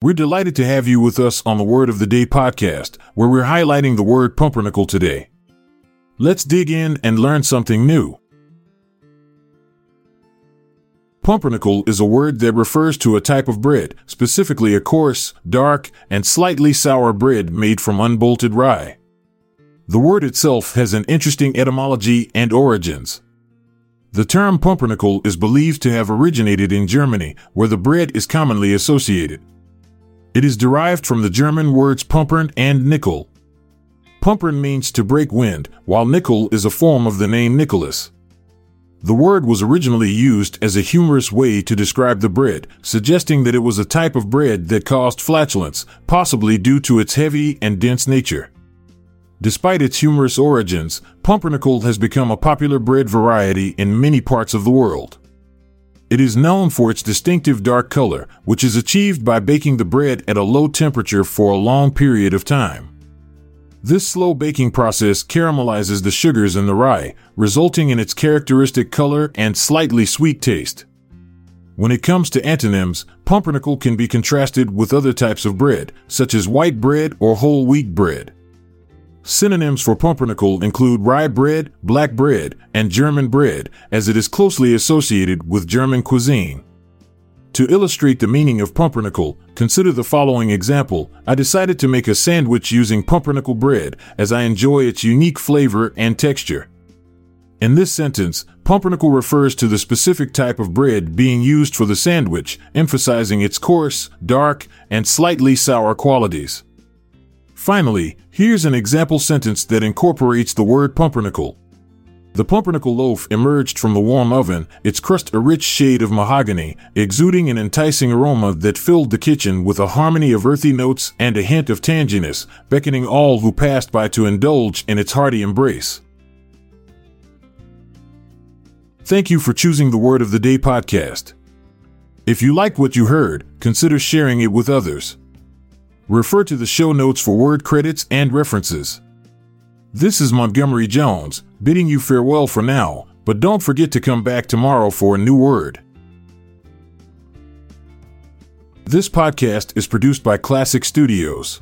We're delighted to have you with us on the Word of the Day podcast, where we're highlighting the word pumpernickel today. Let's dig in and learn something new. Pumpernickel is a word that refers to a type of bread, specifically a coarse, dark, and slightly sour bread made from unbolted rye. The word itself has an interesting etymology and origins. The term pumpernickel is believed to have originated in Germany, where the bread is commonly associated. It is derived from the German words pumpern and nickel. Pumpern means to break wind, while nickel is a form of the name Nicholas. The word was originally used as a humorous way to describe the bread, suggesting that it was a type of bread that caused flatulence, possibly due to its heavy and dense nature. Despite its humorous origins, pumpernickel has become a popular bread variety in many parts of the world. It is known for its distinctive dark color, which is achieved by baking the bread at a low temperature for a long period of time. This slow baking process caramelizes the sugars in the rye, resulting in its characteristic color and slightly sweet taste. When it comes to antonyms, pumpernickel can be contrasted with other types of bread, such as white bread or whole wheat bread. Synonyms for pumpernickel include rye bread, black bread, and German bread, as it is closely associated with German cuisine. To illustrate the meaning of pumpernickel, consider the following example. I decided to make a sandwich using pumpernickel bread as I enjoy its unique flavor and texture. In this sentence, pumpernickel refers to the specific type of bread being used for the sandwich, emphasizing its coarse, dark, and slightly sour qualities. Finally, here's an example sentence that incorporates the word pumpernickel. The pumpernickel loaf emerged from the warm oven, its crust a rich shade of mahogany, exuding an enticing aroma that filled the kitchen with a harmony of earthy notes and a hint of tanginess, beckoning all who passed by to indulge in its hearty embrace. Thank you for choosing the Word of the Day podcast. If you liked what you heard, consider sharing it with others. Refer to the show notes for word credits and references. This is Montgomery Jones, bidding you farewell for now, but don't forget to come back tomorrow for a new word. This podcast is produced by Klassic Studios.